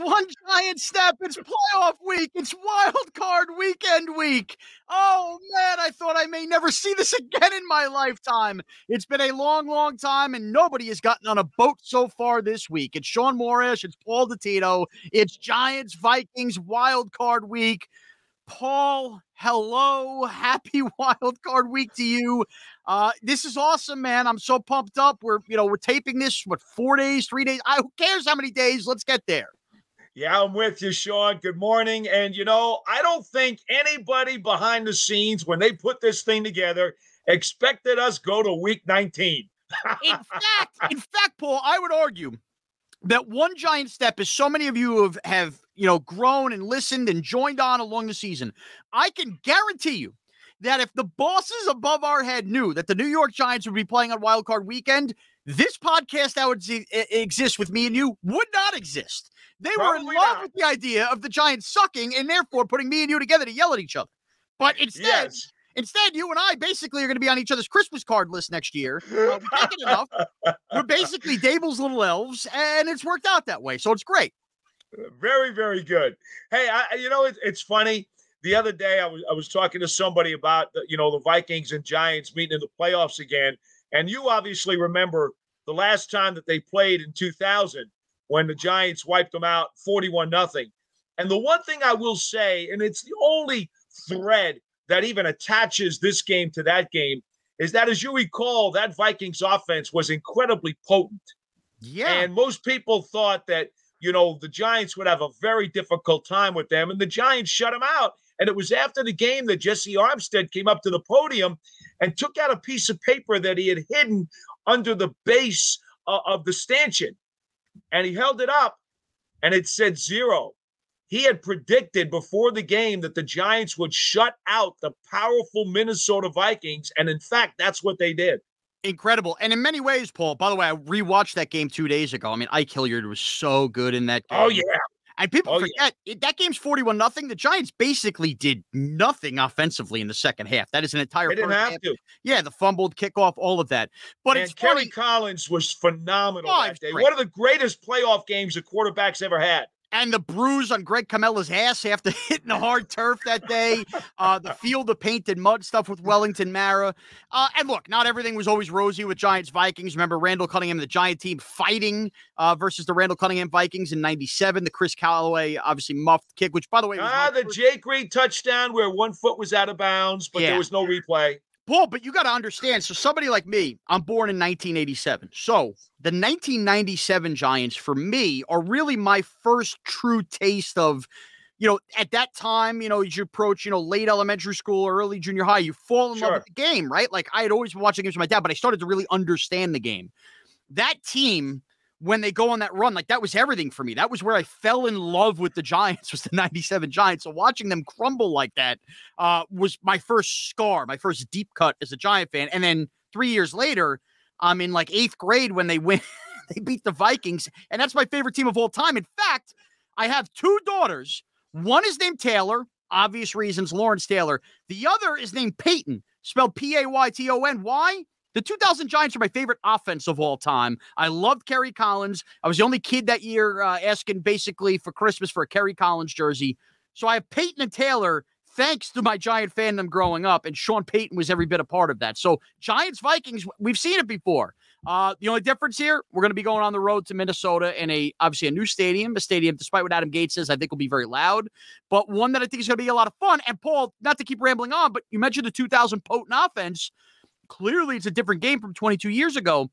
One giant step. It's playoff week. It's wild card weekend week. Oh man, I thought I may never see this again in my lifetime. It's been a long, long time, and nobody has gotten on a boat so far this week. It's Shaun Morash, it's Paul Dottino, it's Giants Vikings wild card week. Paul, hello. Happy wild card week to you. Uh, this is awesome, man. I'm so pumped up. We're, you know, we're taping this, what, four days, three days? I, who cares how many days? Let's get there. Yeah, I'm with you, Shaun. Good morning. And, you know, I don't think anybody behind the scenes, when they put this thing together, expected us go to week 19. in fact, in fact, Paul, I would argue that one giant step is so many of you have have you know grown and listened and joined on along the season. I can guarantee you that if the bosses above our head knew that the New York Giants would be playing on Wild Card Weekend, this podcast that would z- exist with me and you would not exist. They Probably were in love not. with the idea of the Giants sucking and therefore putting me and you together to yell at each other. But instead, yes. Instead, you and I basically are going to be on each other's Christmas card list next year. Uh, we it enough. We're basically Daboll's little elves, and it's worked out that way. So it's great. Very, very good. Hey, I, you know, it, it's funny. The other day, I was I was talking to somebody about the, you know the Vikings and Giants meeting in the playoffs again, and you obviously remember the last time that they played in 2000 when the Giants wiped them out 41 nothing. And the one thing I will say, and it's the only thread that even attaches this game to that game is that, as you recall, that Vikings offense was incredibly potent. Yeah. And most people thought that, you know, the Giants would have a very difficult time with them, and the Giants shut them out. And it was after the game that Jessie Armstead came up to the podium and took out a piece of paper that he had hidden under the base uh, of the stanchion. And he held it up and it said zero he had predicted before the game that the Giants would shut out the powerful Minnesota Vikings. And in fact, that's what they did. Incredible. And in many ways, Paul, by the way, I rewatched that game two days ago. I mean, Ike Hilliard was so good in that oh, game. Oh, yeah. And people oh, forget yeah. that game's 41 nothing. The Giants basically did nothing offensively in the second half. That is an entire they didn't have half. to. Yeah, the fumbled kickoff, all of that. But and it's Kerry. Collins was phenomenal oh, that day. Great. One of the greatest playoff games the quarterback's ever had and the bruise on Greg Comella's ass after hitting the hard turf that day, uh, the field of painted mud stuff with Wellington Mara. Uh, and look, not everything was always rosy with Giants Vikings. Remember Randall Cunningham, the Giant team fighting uh, versus the Randall Cunningham Vikings in 97. The Chris Calloway, obviously, muffed kick, which, by the way, ah, the first- Jake Reed touchdown where one foot was out of bounds, but yeah. there was no replay. Paul, but you got to understand. So, somebody like me, I'm born in 1987. So, the 1997 Giants for me are really my first true taste of, you know, at that time, you know, as you approach, you know, late elementary school, or early junior high, you fall in Sure. love with the game, right? Like I had always been watching games with my dad, but I started to really understand the game. That team, when they go on that run, like that was everything for me. That was where I fell in love with the Giants, was the 97 Giants. So watching them crumble like that uh, was my first scar, my first deep cut as a Giant fan. And then three years later, I'm in like eighth grade when they win, they beat the Vikings. And that's my favorite team of all time. In fact, I have two daughters. One is named Taylor, obvious reasons, Lawrence Taylor. The other is named Peyton, spelled P A Y T O N. Why? The 2000 Giants are my favorite offense of all time. I loved Kerry Collins. I was the only kid that year uh, asking basically for Christmas for a Kerry Collins jersey. So I have Peyton and Taylor thanks to my Giant fandom growing up, and Sean Payton was every bit a part of that. So Giants Vikings, we've seen it before. Uh, the only difference here, we're going to be going on the road to Minnesota in a obviously a new stadium, a stadium, despite what Adam Gates says, I think will be very loud, but one that I think is going to be a lot of fun. And Paul, not to keep rambling on, but you mentioned the 2000 potent offense. Clearly, it's a different game from 22 years ago,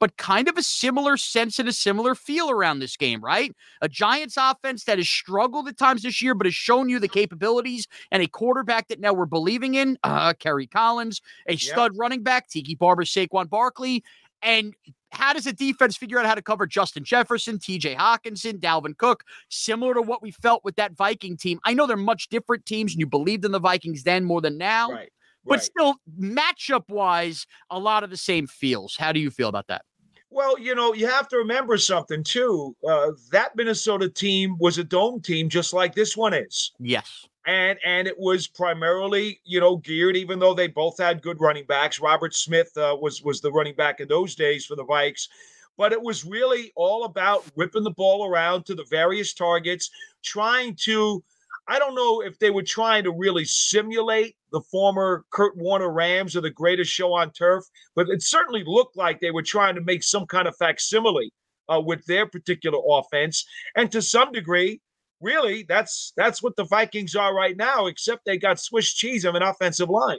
but kind of a similar sense and a similar feel around this game, right? A Giants offense that has struggled at times this year, but has shown you the capabilities and a quarterback that now we're believing in, uh, Kerry Collins, a stud running back, Tiki Barber, Saquon Barkley. And how does a defense figure out how to cover Justin Jefferson, TJ Hockenson, Dalvin Cook, similar to what we felt with that Viking team? I know they're much different teams, and you believed in the Vikings then more than now, Right. But right. still, matchup wise, a lot of the same feels. How do you feel about that? Well, you know, you have to remember something too. Uh, that Minnesota team was a dome team, just like this one is, Yes. and and it was primarily, you know, geared. Even though they both had good running backs, Robert Smith uh, was was the running back in those days for the Vikes, but it was really all about whipping the ball around to the various targets, trying to. I don't know if they were trying to really simulate the former Kurt Warner Rams or the greatest show on turf, but it certainly looked like they were trying to make some kind of facsimile uh, with their particular offense. And to some degree, really, that's that's what the Vikings are right now, except they got Swiss cheese of an offensive line.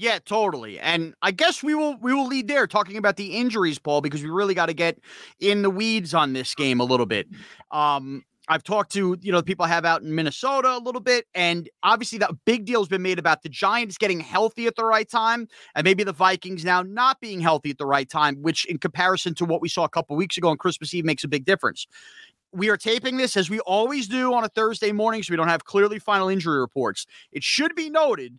Yeah, totally. And I guess we will we will lead there talking about the injuries, Paul, because we really got to get in the weeds on this game a little bit. Um, I've talked to you know the people I have out in Minnesota a little bit, and obviously that big deal has been made about the Giants getting healthy at the right time, and maybe the Vikings now not being healthy at the right time, which in comparison to what we saw a couple weeks ago on Christmas Eve makes a big difference. We are taping this as we always do on a Thursday morning, so we don't have clearly final injury reports. It should be noted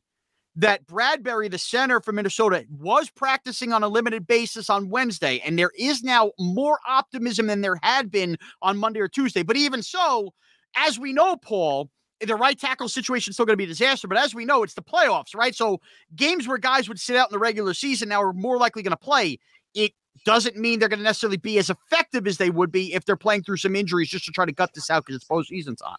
that Bradbury, the center for Minnesota, was practicing on a limited basis on Wednesday, and there is now more optimism than there had been on Monday or Tuesday. But even so, as we know, Paul, the right tackle situation is still going to be a disaster. But as we know, it's the playoffs, right? So games where guys would sit out in the regular season now are more likely going to play. It doesn't mean they're going to necessarily be as effective as they would be if they're playing through some injuries just to try to gut this out because it's postseason's on.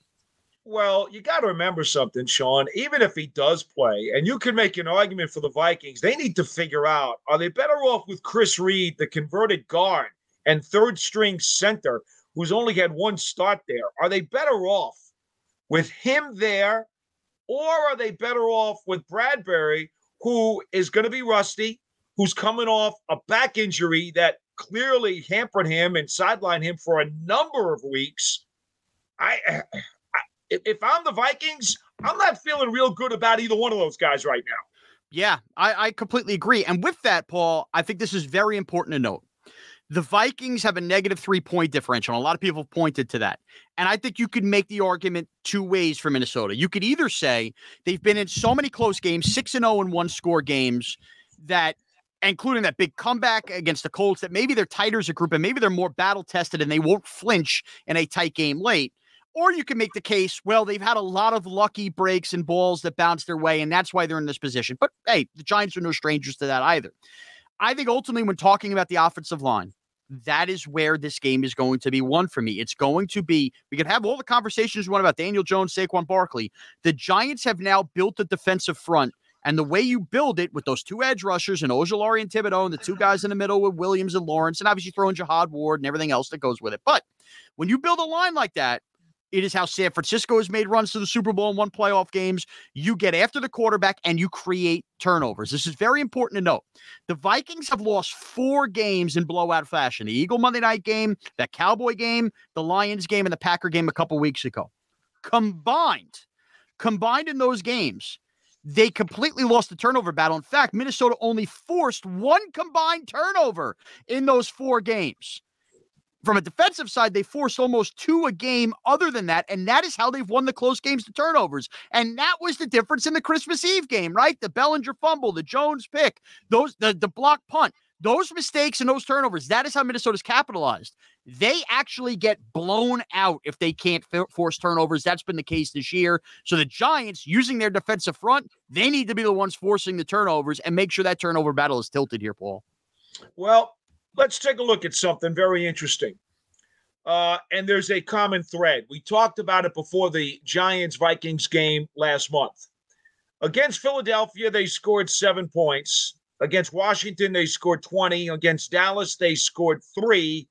Well, you got to remember something, Shaun. Even if he does play, and you can make an argument for the Vikings, they need to figure out are they better off with Chris Reed, the converted guard and third string center, who's only had one start there? Are they better off with him there, or are they better off with Bradbury, who is going to be rusty, who's coming off a back injury that clearly hampered him and sidelined him for a number of weeks? I if, I'm the Vikings, I'm not feeling real good about either one of those guys right now. Yeah, I, I completely agree. And with that, Paul, I think this is very important to note. The Vikings have a negative three point differential. A lot of people have pointed to that. And I think you could make the argument two ways for Minnesota. You could either say they've been in so many close games, 6 and 0 and one score games, that including that big comeback against the Colts, that maybe they're tighter as a group and maybe they're more battle tested and they won't flinch in a tight game late. Or you can make the case, well, they've had a lot of lucky breaks and balls that bounce their way, and that's why they're in this position. But hey, the Giants are no strangers to that either. I think ultimately, when talking about the offensive line, that is where this game is going to be won for me. It's going to be, we can have all the conversations we want about Daniel Jones, Saquon Barkley. The Giants have now built a defensive front. And the way you build it with those two edge rushers and Ojulari and Thibodeaux and the two guys in the middle with Williams and Lawrence, and obviously throwing Jihad Ward and everything else that goes with it. But when you build a line like that, it is how San Francisco has made runs to the Super Bowl and won playoff games. You get after the quarterback and you create turnovers. This is very important to note. The Vikings have lost four games in blowout fashion the Eagle Monday night game, that Cowboy game, the Lions game, and the Packer game a couple weeks ago. Combined, combined in those games, they completely lost the turnover battle. In fact, Minnesota only forced one combined turnover in those four games from a defensive side, they force almost two a game other than that. And that is how they've won the close games to turnovers. And that was the difference in the Christmas Eve game, right? The Bellinger fumble, the Jones pick, those the, the block punt, those mistakes and those turnovers. That is how Minnesota's capitalized. They actually get blown out if they can't force turnovers. That's been the case this year. So the Giants, using their defensive front, they need to be the ones forcing the turnovers and make sure that turnover battle is tilted here, Paul. Well, let's take a look at something very interesting. Uh, and there's a common thread. We talked about it before the Giants Vikings game last month. Against Philadelphia, they scored seven points. Against Washington, they scored 20. Against Dallas, they scored three.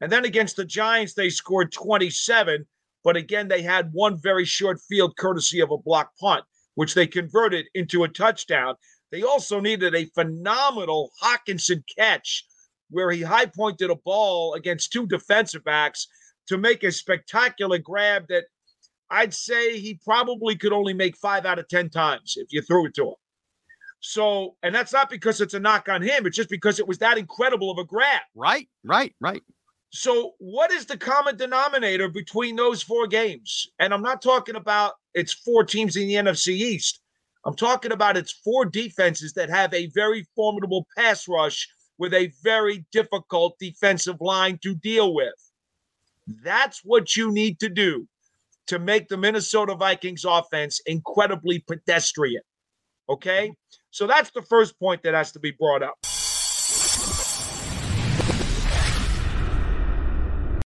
And then against the Giants, they scored 27. But again, they had one very short field courtesy of a block punt, which they converted into a touchdown. They also needed a phenomenal Hockenson catch where he high pointed a ball against two defensive backs to make a spectacular grab that I'd say he probably could only make five out of 10 times if you threw it to him. So, and that's not because it's a knock on him, it's just because it was that incredible of a grab. Right, right, right. So, what is the common denominator between those four games? And I'm not talking about it's four teams in the NFC East. I'm talking about it's four defenses that have a very formidable pass rush with a very difficult defensive line to deal with. That's what you need to do to make the Minnesota Vikings offense incredibly pedestrian. Okay? So that's the first point that has to be brought up.